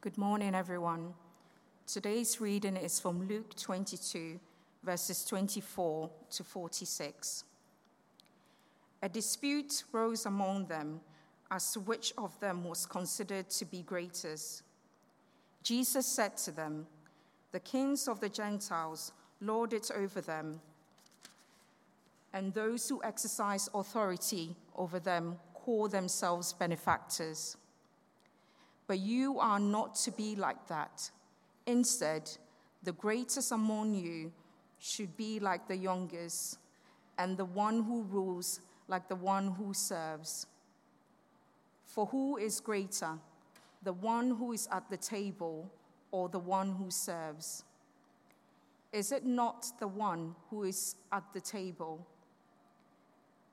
Good morning, everyone. Today's reading is from Luke 22, verses 24 to 46. A dispute rose among them as to which of them was considered to be greatest. Jesus said to them, The kings of the Gentiles lord it over them, and those who exercise authority over them call themselves benefactors. But you are not to be like that. Instead, the greatest among you should be like the youngest, and the one who rules like the one who serves. For who is greater, the one who is at the table or the one who serves? Is it not the one who is at the table?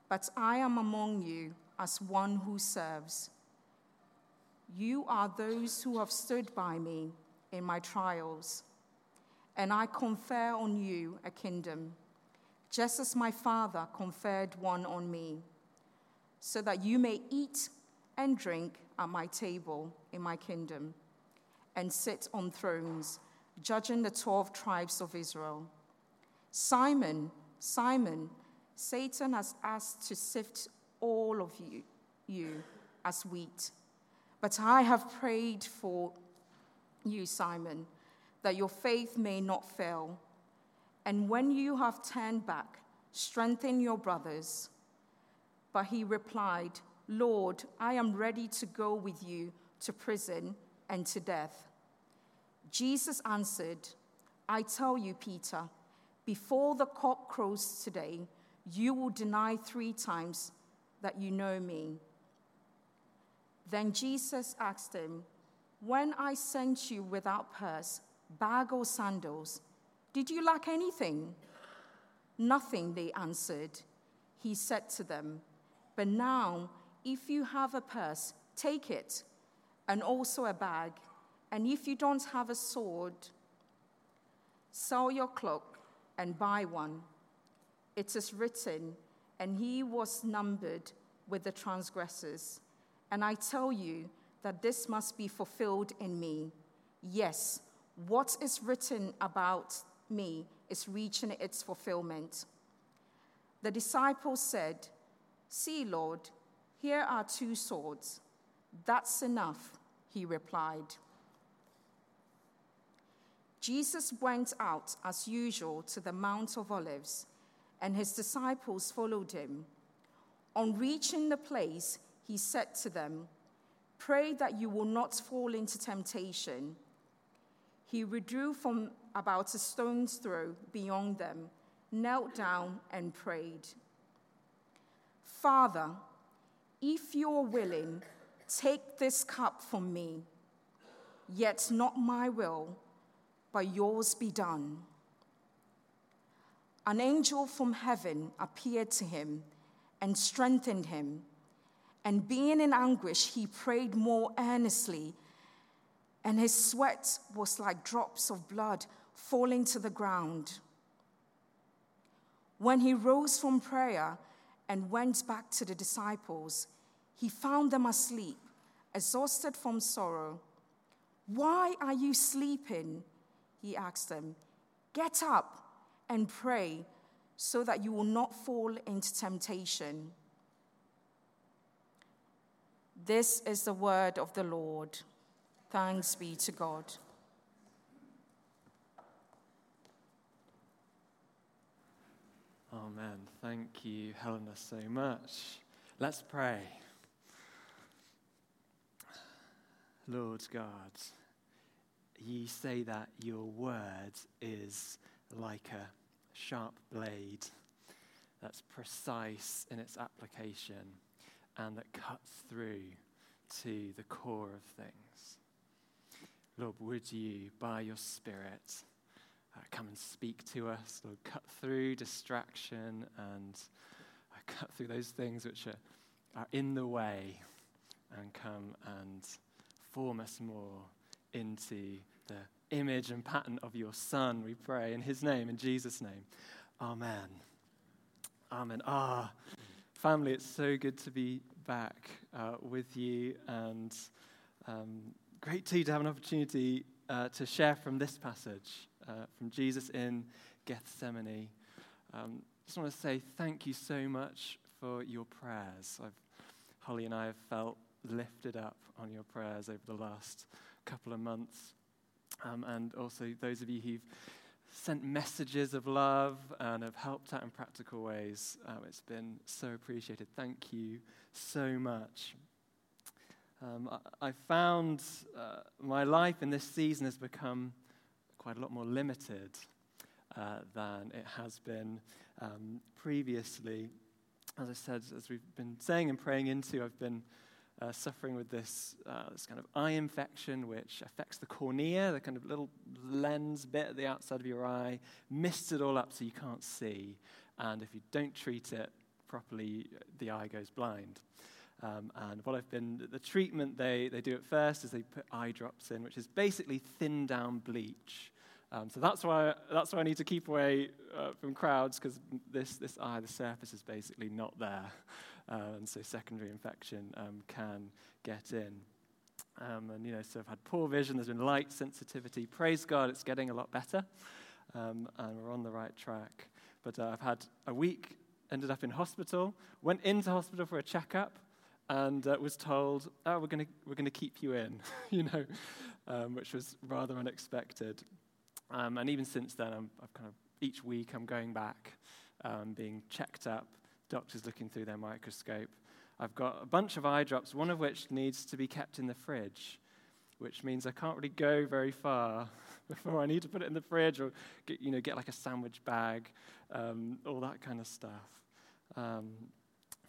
But I am among you as one who serves. You are those who have stood by me in my trials, and I confer on you a kingdom, just as my Father conferred one on me, so that you may eat and drink at my table in my kingdom, and sit on thrones, judging the 12 tribes of Israel. Simon, Simon, Satan has asked to sift all of you, you as wheat. But I have prayed for you, Simon, that your faith may not fail. And when you have turned back, strengthen your brothers. But he replied, Lord, I am ready to go with you to prison and to death. Jesus answered, I tell you, Peter, before the cock crows today, you will deny three times that you know me. Then Jesus asked him, When I sent you without purse, bag, or sandals, did you lack anything? Nothing, they answered. He said to them, But now, if you have a purse, take it, and also a bag. And if you don't have a sword, sell your cloak and buy one. It is written, and he was numbered with the transgressors. And I tell you that this must be fulfilled in me. Yes, what is written about me is reaching its fulfillment. The disciples said, See, Lord, here are two swords. That's enough, he replied. Jesus went out as usual to the Mount of Olives, and his disciples followed him. On reaching the place, he said to them, Pray that you will not fall into temptation. He withdrew from about a stone's throw beyond them, knelt down, and prayed Father, if you are willing, take this cup from me, yet not my will, but yours be done. An angel from heaven appeared to him and strengthened him. And being in anguish, he prayed more earnestly, and his sweat was like drops of blood falling to the ground. When he rose from prayer and went back to the disciples, he found them asleep, exhausted from sorrow. Why are you sleeping? He asked them. Get up and pray so that you will not fall into temptation. This is the word of the Lord. Thanks be to God. Amen. Thank you, Helena, so much. Let's pray. Lord God, you say that your word is like a sharp blade that's precise in its application and that cuts through to the core of things. Lord, would you, by your Spirit, uh, come and speak to us, Lord, cut through distraction and uh, cut through those things which are, are in the way and come and form us more into the image and pattern of your Son, we pray. In his name, in Jesus' name. Amen. Amen. Ah, family, it's so good to be back uh, with you and um, great too to have an opportunity uh, to share from this passage, uh, from Jesus in Gethsemane. Um, just want to say thank you so much for your prayers. I've, Holly and I have felt lifted up on your prayers over the last couple of months. Um, and also those of you who've sent messages of love and have helped out in practical ways. Um, it's been so appreciated. Thank you so much. Um, I, I, found uh, my life in this season has become quite a lot more limited uh, than it has been um, previously. As I said, as we've been saying and praying into, I've been uh, suffering with this, uh, this kind of eye infection, which affects the cornea, the kind of little lens bit at the outside of your eye, mists it all up so you can't see. And if you don't treat it properly, the eye goes blind. Um, and what I've been, the treatment they, they do at first is they put eye drops in, which is basically thin down bleach. Um, so that's why, that's why I need to keep away uh, from crowds, because this, this eye, the surface is basically not there. Uh, and so secondary infection um, can get in. Um, and, you know, so I've had poor vision, there's been light sensitivity. Praise God, it's getting a lot better, um, and we're on the right track. But uh, I've had a week, ended up in hospital, went into hospital for a checkup, and uh, was told, oh, we're going we're gonna keep you in, you know, um, which was rather unexpected. Um, and even since then, I'm, I've kind of, each week I'm going back, um, being checked up, doctors looking through their microscope. I've got a bunch of eye drops, one of which needs to be kept in the fridge, which means I can't really go very far before I need to put it in the fridge or get, you know, get like a sandwich bag, um, all that kind of stuff. Um,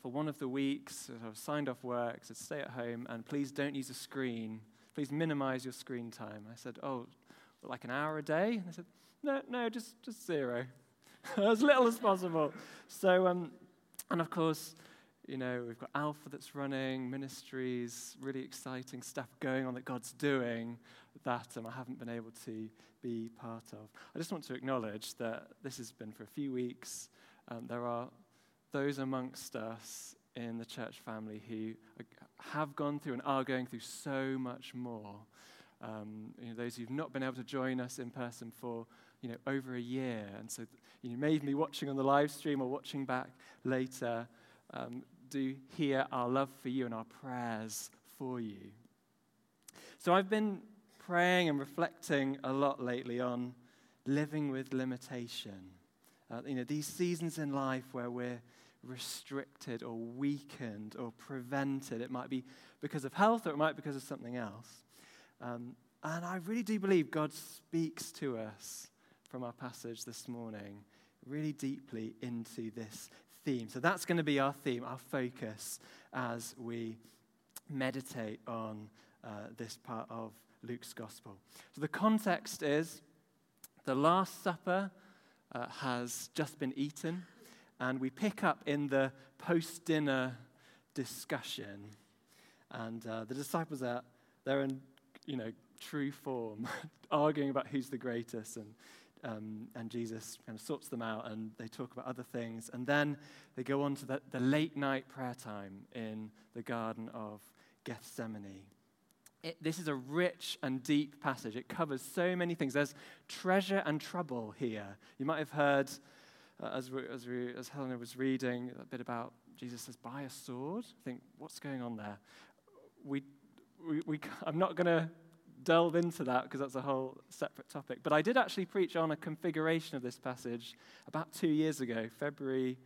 for one of the weeks, I was signed off work, said stay at home and please don't use a screen. Please minimize your screen time. I said, oh, like an hour a day? And they said, no, no, just, just zero. as little as possible. So, um, and of course, you know, we've got Alpha that's running, ministries, really exciting stuff going on that God's doing that um, I haven't been able to be part of. I just want to acknowledge that this has been for a few weeks. Um, there are those amongst us in the church family who have gone through and are going through so much more. Um, you know, those who've not been able to join us in person for you know, over a year. And so you may even be watching on the live stream or watching back later. Um, do hear our love for you and our prayers for you. So I've been praying and reflecting a lot lately on living with limitation. Uh, you know, these seasons in life where we're restricted or weakened or prevented. It might be because of health or it might be because of something else. Um, and I really do believe God speaks to us from our passage this morning really deeply into this theme. So that's going to be our theme, our focus as we meditate on uh, this part of Luke's gospel. So the context is the Last Supper uh, has just been eaten, and we pick up in the post dinner discussion. And uh, the disciples are they're in you know true form, arguing about who's the greatest and um, and Jesus kind of sorts them out and they talk about other things. And then they go on to the, the late night prayer time in the Garden of Gethsemane. It, this is a rich and deep passage. It covers so many things. There's treasure and trouble here. You might have heard, uh, as, we, as, we, as Helena was reading, a bit about Jesus says, buy a sword. I think, what's going on there? We, we, we I'm not going to delve into that because that's a whole separate topic. But I did actually preach on a configuration of this passage about two years ago, February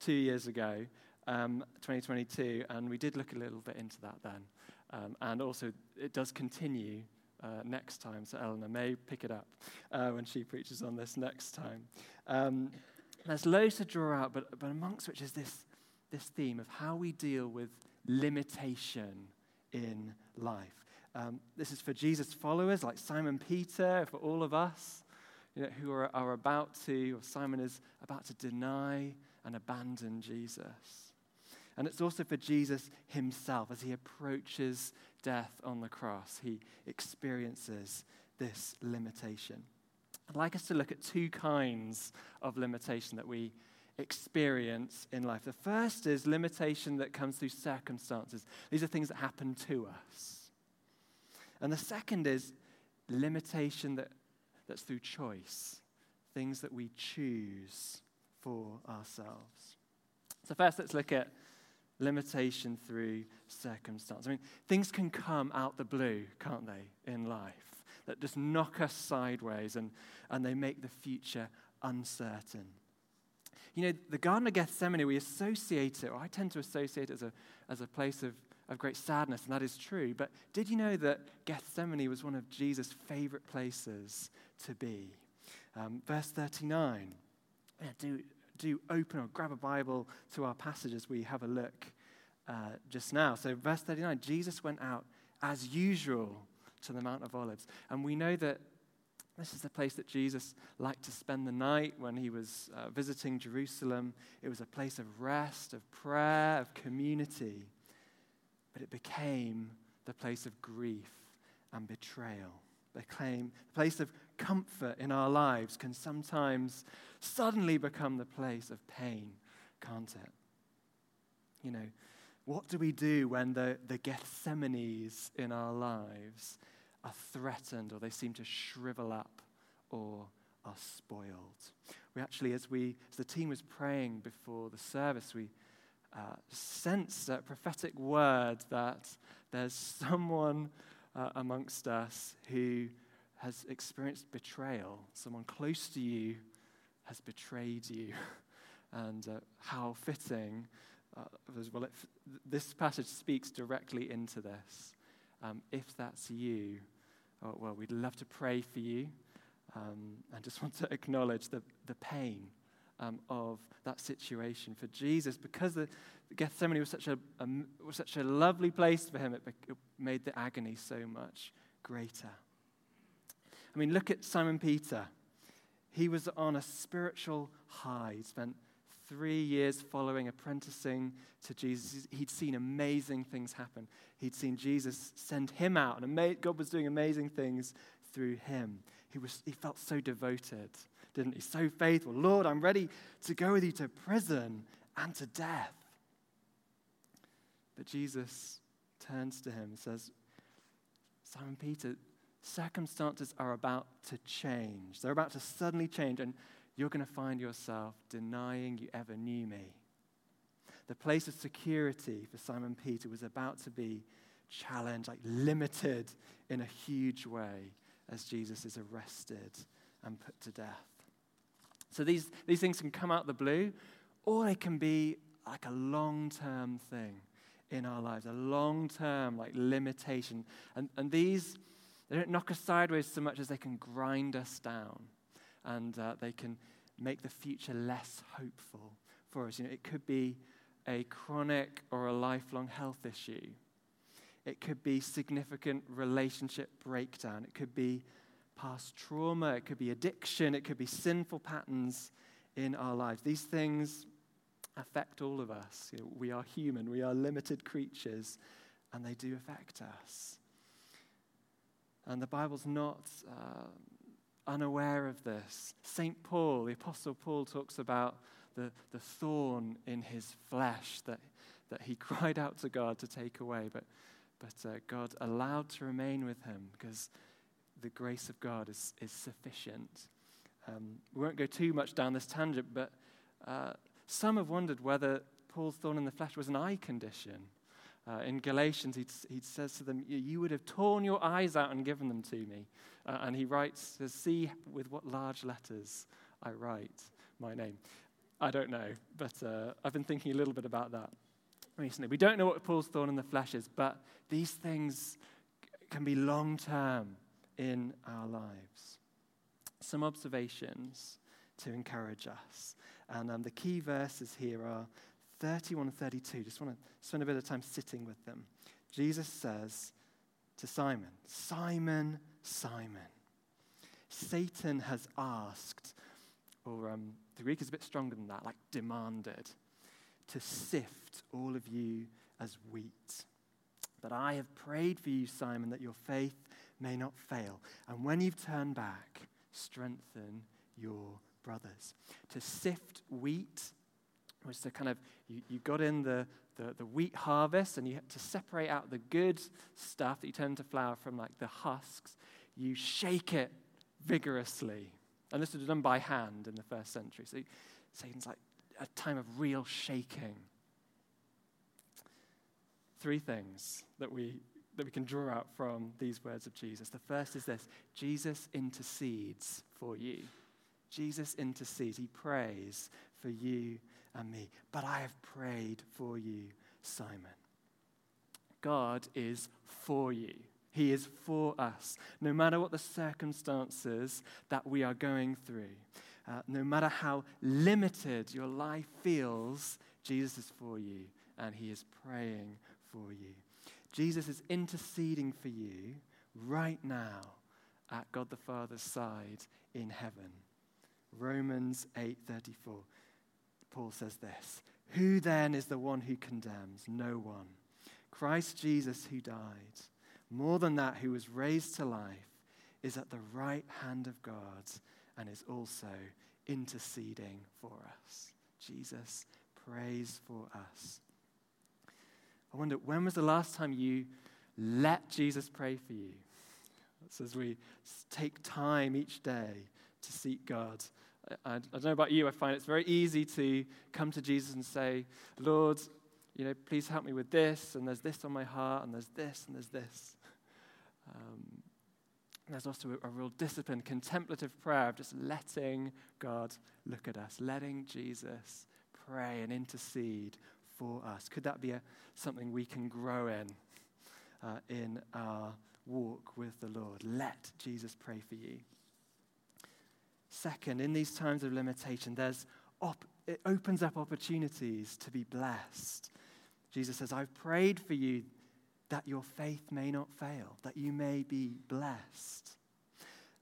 two years ago, um, 2022, and we did look a little bit into that then. Um, and also, it does continue uh, next time, so Eleanor may pick it up uh, when she preaches on this next time. Um, there's loads to draw out, but, but amongst which is this, this theme of how we deal with limitation in life. Um, this is for Jesus' followers like Simon Peter, for all of us you know, who are, are about to, or Simon is about to deny and abandon Jesus. And it's also for Jesus himself as he approaches death on the cross. He experiences this limitation. I'd like us to look at two kinds of limitation that we experience in life. The first is limitation that comes through circumstances, these are things that happen to us. And the second is limitation that, that's through choice, things that we choose for ourselves. So, first, let's look at limitation through circumstance. I mean, things can come out the blue, can't they, in life, that just knock us sideways and, and they make the future uncertain. You know, the Garden of Gethsemane, we associate it, or I tend to associate it as a, as a place of, of great sadness, and that is true. But did you know that Gethsemane was one of Jesus' favorite places to be? Um, verse 39. Yeah, do, do open or grab a Bible to our passage as we have a look uh, just now. So, verse 39 Jesus went out as usual to the Mount of Olives. And we know that this is the place that Jesus liked to spend the night when he was uh, visiting Jerusalem. It was a place of rest, of prayer, of community. But it became the place of grief and betrayal. Became the place of comfort in our lives can sometimes suddenly become the place of pain, can't it? You know, what do we do when the, the Gethsemanes in our lives are threatened or they seem to shrivel up or are spoiled. We actually, as, we, as the team was praying before the service, we uh, sensed a prophetic word that there's someone uh, amongst us who has experienced betrayal. Someone close to you has betrayed you. and uh, how fitting, uh, well, it, this passage speaks directly into this. Um, if that's you, oh, well, we'd love to pray for you. Um, and just want to acknowledge the, the pain um, of that situation for Jesus. Because the, Gethsemane was such a, a, was such a lovely place for him, it, it made the agony so much greater. I mean, look at Simon Peter. He was on a spiritual high. He spent three years following, apprenticing to Jesus, he'd seen amazing things happen. He'd seen Jesus send him out, and God was doing amazing things through him. He, was, he felt so devoted, didn't he? So faithful. Lord, I'm ready to go with you to prison and to death. But Jesus turns to him and says, Simon Peter, circumstances are about to change. They're about to suddenly change. And you're going to find yourself denying you ever knew me. The place of security for Simon Peter was about to be challenged, like limited in a huge way as Jesus is arrested and put to death. So these, these things can come out the blue, or they can be like a long term thing in our lives, a long term like limitation. And, and these, they don't knock us sideways so much as they can grind us down and uh, they can make the future less hopeful for us. You know, it could be a chronic or a lifelong health issue. It could be significant relationship breakdown. It could be past trauma. It could be addiction. It could be sinful patterns in our lives. These things affect all of us. You know, we are human, we are limited creatures, and they do affect us. And the Bible's not uh, unaware of this. St. Paul, the Apostle Paul, talks about the, the thorn in his flesh that, that he cried out to God to take away, but, but uh, God allowed to remain with him because the grace of God is, is sufficient. Um, we won't go too much down this tangent, but uh, some have wondered whether Paul's thorn in the flesh was an eye condition. Uh, in Galatians, he, he says to them, You would have torn your eyes out and given them to me. Uh, and he writes, See with what large letters I write my name. I don't know, but uh, I've been thinking a little bit about that recently. We don't know what Paul's thorn in the flesh is, but these things can be long term in our lives. Some observations to encourage us. And um, the key verses here are 31 and 32. Just want to spend a bit of time sitting with them. Jesus says to Simon, Simon, Simon, Satan has asked, or um, the Greek is a bit stronger than that, like demanded, to sift all of you as wheat. But I have prayed for you, Simon, that your faith may not fail. And when you've turned back, strengthen your brothers. To sift wheat was to kind of, you, you got in the, the, the wheat harvest and you had to separate out the good stuff that you turn to flour from like the husks. You shake it vigorously. And this was done by hand in the first century. So Satan's like a time of real shaking. Three things that we, that we can draw out from these words of Jesus. The first is this Jesus intercedes for you. Jesus intercedes. He prays for you and me. But I have prayed for you, Simon. God is for you. He is for us. No matter what the circumstances that we are going through, uh, no matter how limited your life feels, Jesus is for you and He is praying for you. Jesus is interceding for you right now at God the Father's side in heaven. Romans 8:34. Paul says this, "Who then is the one who condemns? No one. Christ Jesus who died, more than that who was raised to life, is at the right hand of God and is also interceding for us. Jesus prays for us. I wonder, when was the last time you let Jesus pray for you? That's as we take time each day to seek God. I, I, don't know about you, I find it's very easy to come to Jesus and say, Lord, you know, please help me with this, and there's this on my heart, and there's this, and there's this. Um, there's also a, a real discipline, contemplative prayer of just letting God look at us, letting Jesus pray and intercede for us. Could that be a, something we can grow in uh, in our walk with the Lord? Let Jesus pray for you. Second, in these times of limitation, there's op- it opens up opportunities to be blessed. Jesus says, I've prayed for you that your faith may not fail, that you may be blessed.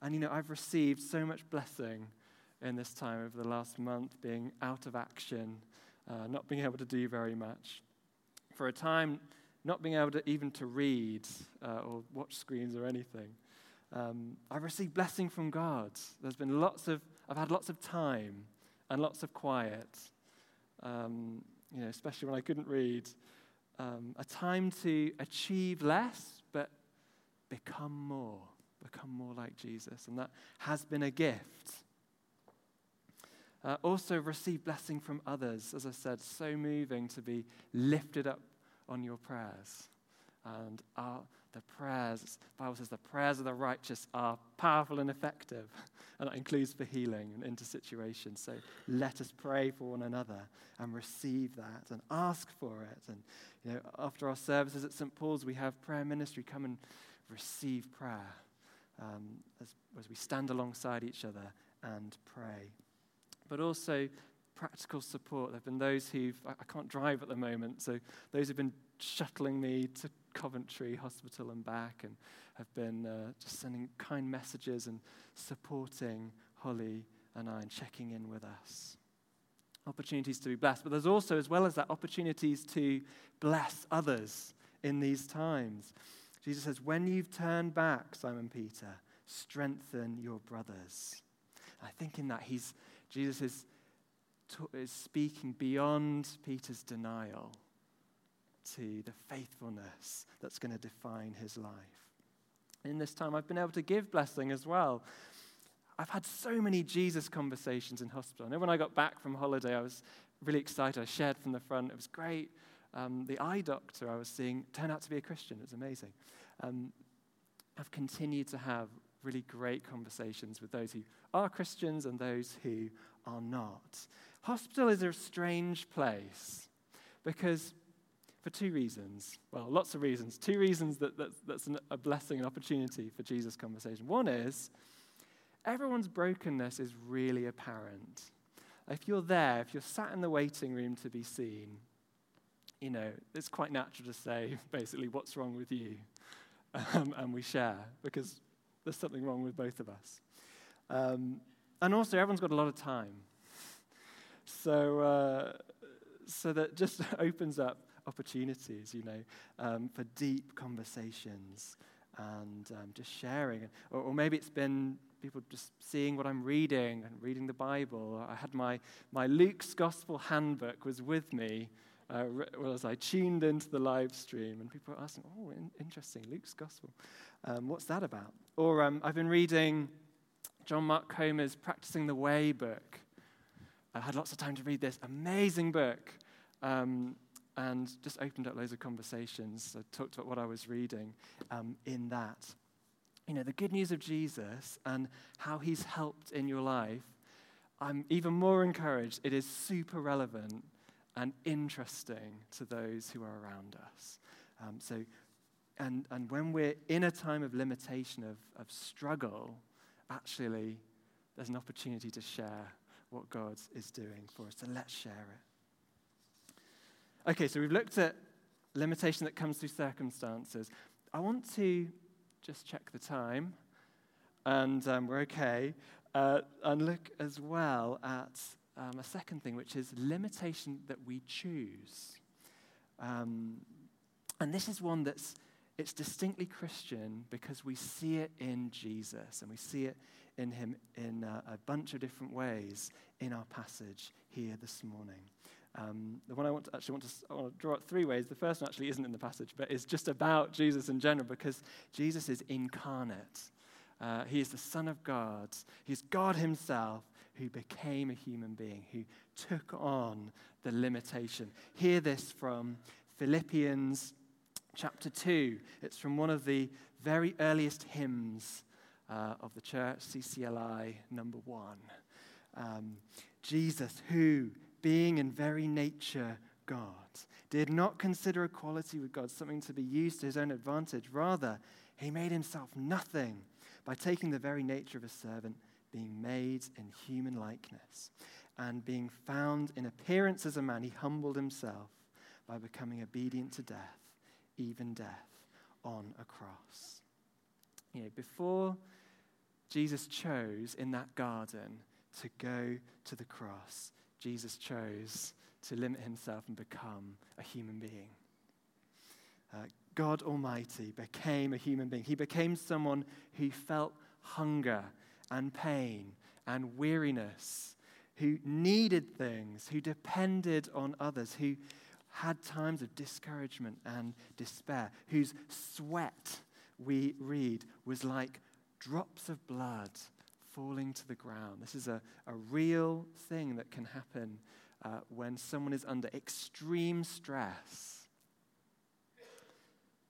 And you know, I've received so much blessing in this time over the last month, being out of action, uh, not being able to do very much. For a time, not being able to even to read uh, or watch screens or anything. Um, I've received blessing from God. There's been lots of, I've had lots of time and lots of quiet. Um, you know, especially when I couldn't read um, a time to achieve less, but become more, become more like Jesus. And that has been a gift. Uh, also, receive blessing from others. As I said, so moving to be lifted up on your prayers. And our, the prayers, the Bible says the prayers of the righteous are powerful and effective. And that includes for healing and into situations. So let us pray for one another and receive that and ask for it. And you know, after our services at St. Paul's, we have prayer ministry. Come and receive prayer um, as, as we stand alongside each other and pray. But also practical support. There have been those who've, I, I can't drive at the moment, so those who've been shuttling me to Coventry Hospital and back and have been uh, just sending kind messages and supporting Holly and I and checking in with us. Opportunities to be blessed. But there's also, as well as that, opportunities to bless others in these times. Jesus says, When you've turned back, Simon Peter, strengthen your brothers. I think in that, he's, Jesus is, is speaking beyond Peter's denial to the faithfulness that's going to define his life. In this time, I've been able to give blessing as well. I've had so many Jesus conversations in hospital. I know when I got back from holiday, I was really excited. I shared from the front. It was great. Um, the eye doctor I was seeing turned out to be a Christian. It was amazing. Um, I've continued to have really great conversations with those who are Christians and those who are not. Hospital is a strange place because for two reasons. Well, lots of reasons. Two reasons that, that that's an, a blessing, an opportunity for Jesus' conversation. One is everyone's brokenness is really apparent. If you're there, if you're sat in the waiting room to be seen, you know, it's quite natural to say, basically, what's wrong with you? Um, and we share because there's something wrong with both of us. Um, and also, everyone's got a lot of time. So, uh, so that just opens up opportunities, you know, um, for deep conversations and um, just sharing. Or, or, maybe it's been people just seeing what I'm reading and reading the Bible. I had my, my Luke's Gospel handbook was with me uh, as I tuned into the live stream, and people were asking, oh, in- interesting, Luke's Gospel. Um, what's that about? Or um, I've been reading John Mark Comer's Practicing the Way book. I had lots of time to read this amazing book. Um, and just opened up loads of conversations. I talked about what I was reading um, in that. You know, the good news of Jesus and how he's helped in your life, I'm even more encouraged. It is super relevant and interesting to those who are around us. Um, so, and, and when we're in a time of limitation, of, of struggle, actually, there's an opportunity to share what God is doing for us. So let's share it. Okay, so we've looked at limitation that comes through circumstances. I want to just check the time, and um, we're okay, uh, and look as well at um, a second thing, which is limitation that we choose. Um, and this is one that's it's distinctly Christian because we see it in Jesus and we see it in him in a, a bunch of different ways in our passage here this morning. Um, the one I want to actually want to, I want to draw out three ways. The first one actually isn't in the passage, but is just about Jesus in general because Jesus is incarnate. Uh, he is the Son of God. He's God Himself who became a human being, who took on the limitation. Hear this from Philippians chapter 2. It's from one of the very earliest hymns uh, of the church, CCLI number one. Um, Jesus, who being in very nature God, did not consider equality with God something to be used to his own advantage. Rather, he made himself nothing by taking the very nature of a servant, being made in human likeness. And being found in appearance as a man, he humbled himself by becoming obedient to death, even death on a cross. You know, before Jesus chose in that garden to go to the cross, Jesus chose to limit himself and become a human being. Uh, God Almighty became a human being. He became someone who felt hunger and pain and weariness, who needed things, who depended on others, who had times of discouragement and despair, whose sweat, we read, was like drops of blood falling to the ground. This is a, a real thing that can happen uh, when someone is under extreme stress.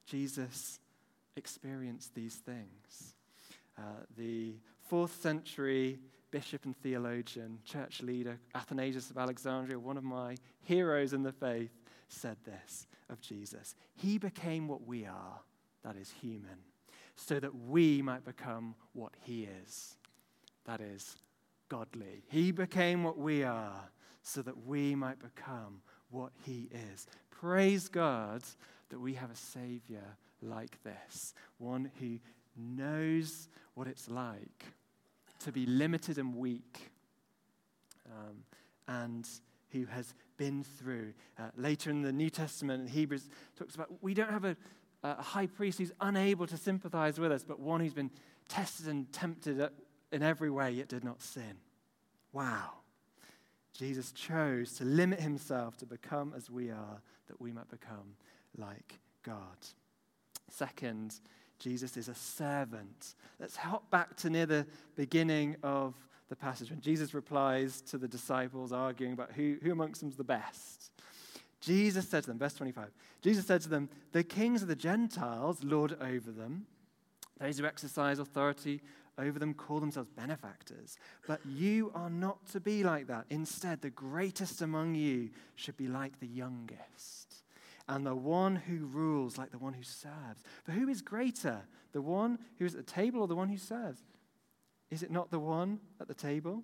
Jesus experienced these things. Uh, the fourth century bishop and theologian, church leader, Athanasius of Alexandria, one of my heroes in the faith, said this of Jesus He became what we are, that is, human, so that we might become what he is that is, godly. He became what we are so that we might become what he is. Praise God that we have a Savior like this, one who knows what it's like to be limited and weak, um, and who has been through. Uh, later in the New Testament, Hebrews, talks about we don't have a, a high priest who's unable to sympathize with us, but one who's been tested and tempted in every way, yet did not sin. Wow. Jesus chose to limit himself to become as we are, that we might become like God. Second, Jesus is a servant. Let's hop back to near the beginning of the passage when Jesus replies to the disciples arguing about who, who amongst them is the best. Jesus said to them, verse 25, Jesus said to them, The kings of the Gentiles lord over them, those who exercise authority over them call themselves benefactors. But you are not to be like that. Instead, the greatest among you should be like the youngest, and the one who rules like the one who serves. For who is greater, the one who is at the table or the one who serves? Is it not the one at the table?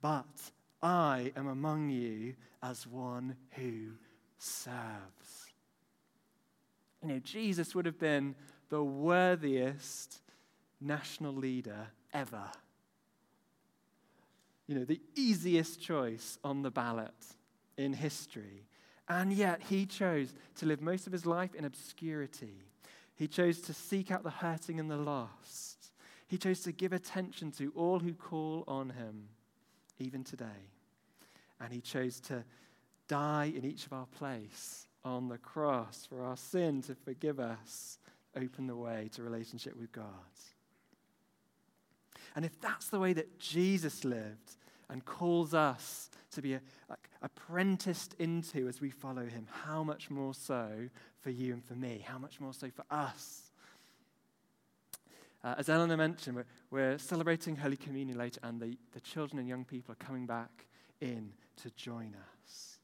But I am among you as one who serves. You know, Jesus would have been the worthiest national leader ever. You know, the easiest choice on the ballot in history. And yet he chose to live most of his life in obscurity, He chose to seek out the hurting and the lost. He chose to give attention to all who call on him, even today. And he chose to die in each of our place on the cross for our sin to forgive us, open the way to relationship with God. And if that's the way that Jesus lived and calls us to be a, apprenticed into as we follow him, how much more so for you and for me? How much more so for us? Uh, as Eleanor mentioned, we're, we're, celebrating Holy Communion later, and the, the children and young people are coming back in to join us.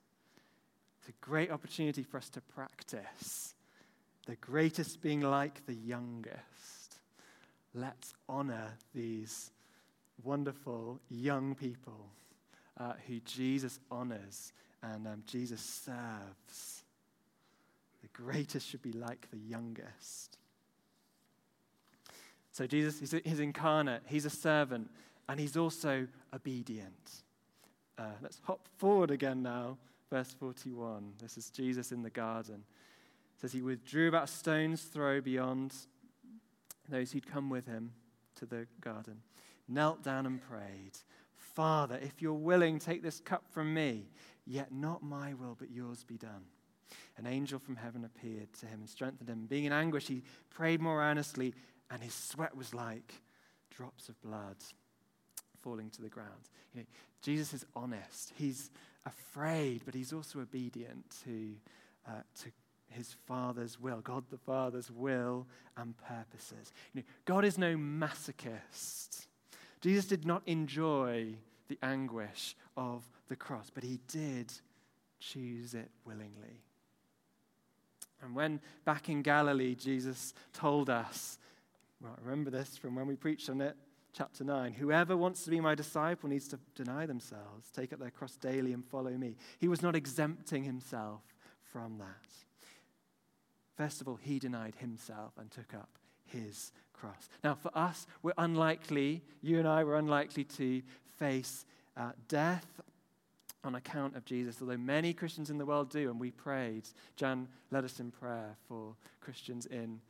It's a great opportunity for us to practice the greatest being like the youngest. Let's honor these wonderful young people uh, who Jesus honors and um, Jesus serves. The greatest should be like the youngest. So, Jesus, he's incarnate, he's a servant, and he's also obedient. Uh, let's hop forward again now, verse 41. This is Jesus in the garden. It says he withdrew about a stone's throw beyond those who'd come with him to the garden, knelt down and prayed. Father, if you're willing, take this cup from me, yet not my will, but yours be done. An angel from heaven appeared to him and strengthened him. Being in anguish, he prayed more earnestly, and his sweat was like drops of blood falling to the ground. You know, Jesus is honest. He's afraid, but he's also obedient to, uh, to his Father's will, God the Father's will and purposes. You know, God is no masochist. Jesus did not enjoy the anguish of the cross, but he did choose it willingly. And when back in Galilee, Jesus told us, well, remember this from when we preached on it, chapter 9 whoever wants to be my disciple needs to deny themselves, take up their cross daily, and follow me. He was not exempting himself from that. First of all, he denied himself and took up his cross. Now, for us, we're unlikely, you and I were unlikely to face uh, death on account of Jesus, although many Christians in the world do, and we prayed. Jan led us in prayer for Christians in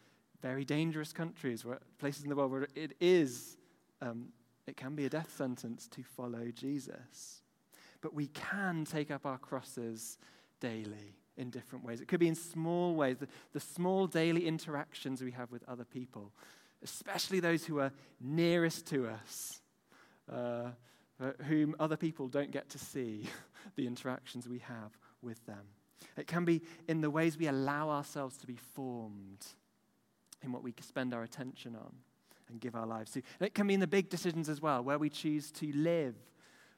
very dangerous countries, where, places in the world where it is, um, it can be a death sentence to follow Jesus. But we can take up our crosses daily in different ways. It could be in small ways, the, the small daily interactions we have with other people, especially those who are nearest to us. Uh, whom other people don't get to see the interactions we have with them. It can be in the ways we allow ourselves to be formed in what we spend our attention on and give our lives to. And it can be in the big decisions as well, where we choose to live,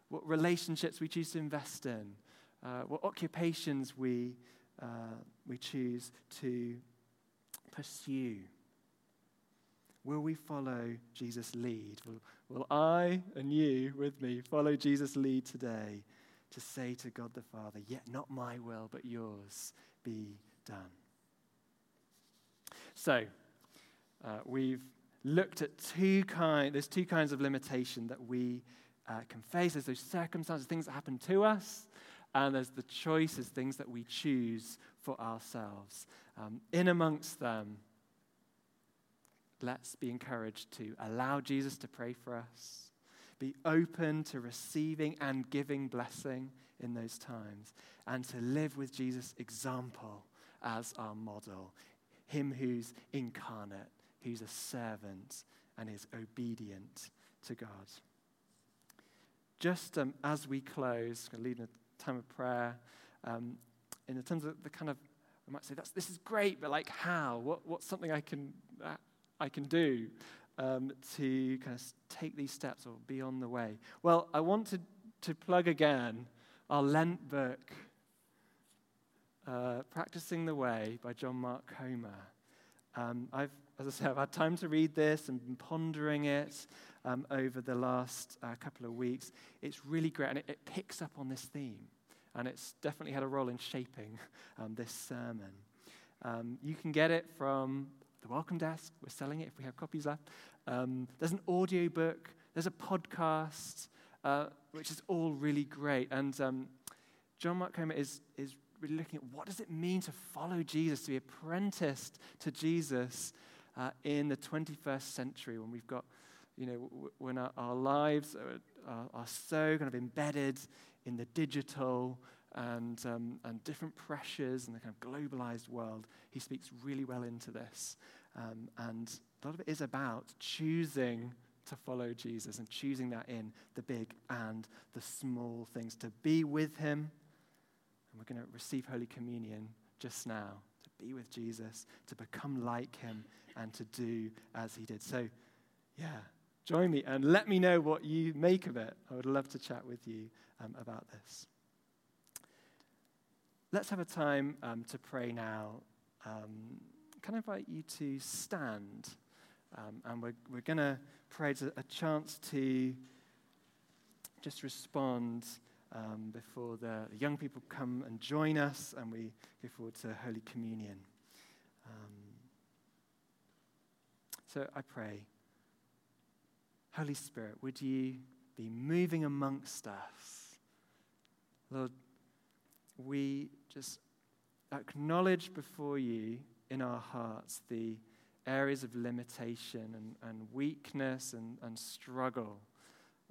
what relationships we choose to invest in, uh, what occupations we, uh, we choose to pursue. Will we follow Jesus' lead? Will, will I and you with me follow Jesus' lead today to say to God the Father, Yet not my will, but yours be done? So, uh, we've looked at two kind, there's two kinds of limitation that we uh, can face. There's those circumstances, things that happen to us, and there's the choices, things that we choose for ourselves. Um, in amongst them, let's be encouraged to allow Jesus to pray for us, be open to receiving and giving blessing in those times, and to live with Jesus' example as our model. Him who's incarnate, who's a servant, and is obedient to God. Just um, as we close, going to lead in a time of prayer, um, in terms of the kind of, I might say, that's, this is great, but like how? What, what's something I can, uh, I can do um, to kind of take these steps or be on the way? Well, I want to, to plug again our Lent book, uh, Practicing the Way by John Mark Comer. Um, I've, as I say, I've had time to read this and been pondering it um, over the last uh, couple of weeks. It's really great, and it, it, picks up on this theme, and it's definitely had a role in shaping um, this sermon. Um, you can get it from the welcome desk. We're selling it if we have copies left. Um, there's an audio book. There's a podcast, uh, which is all really great. And um, John Mark Comer is, is really looking at what does it mean to follow Jesus, to be apprenticed to Jesus uh, in the 21st century when we've got, you know, w- when our, our lives are, are, are, so kind of embedded in the digital and, um, and different pressures and the kind of globalized world. He speaks really well into this. Um, and a lot of it is about choosing to follow Jesus and choosing that in the big and the small things, to be with Him. And we're going to receive Holy Communion just now, to be with Jesus, to become like Him, and to do as He did. So, yeah, join me and let me know what you make of it. I would love to chat with you um, about this. Let's have a time um, to pray now. Um, can I invite you to stand? Um, and we're, we're going to pray a, a chance to just respond um, before the, the, young people come and join us and we go forward to Holy Communion. Um, so I pray, Holy Spirit, would you be moving amongst us? Lord, we just acknowledge before you in our hearts the areas of limitation and, and weakness and, and struggle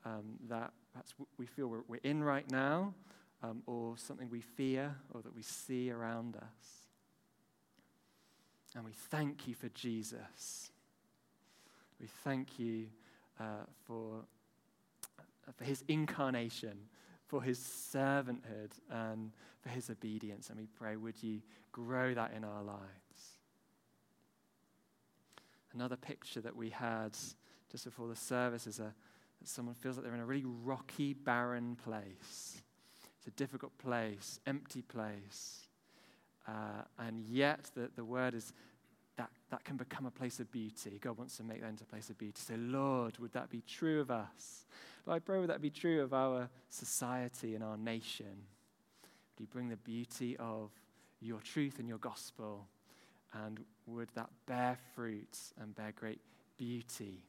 um, that perhaps we feel we're, we're in right now, um, or something we fear or that we see around us. And we thank you for Jesus. We thank you uh, for, uh, for his incarnation, for his servanthood, and for his obedience. And we pray, would you grow that in our lives? Another picture that we had just before the service is a, that someone feels like they're in a really rocky, barren place. It's a difficult place, empty place. Uh, and yet, the, the word is that that can become a place of beauty. God wants to make that into a place of beauty. So, Lord, would that be true of us? Lord, I pray would that be true of our society and our nation? Would you bring the beauty of your truth and your gospel and would that bear fruit and bear great beauty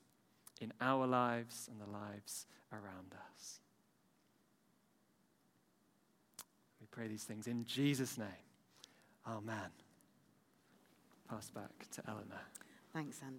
in our lives and the lives around us. We pray these things in Jesus' name. Amen. Pass back to Eleanor. Thanks, Andy.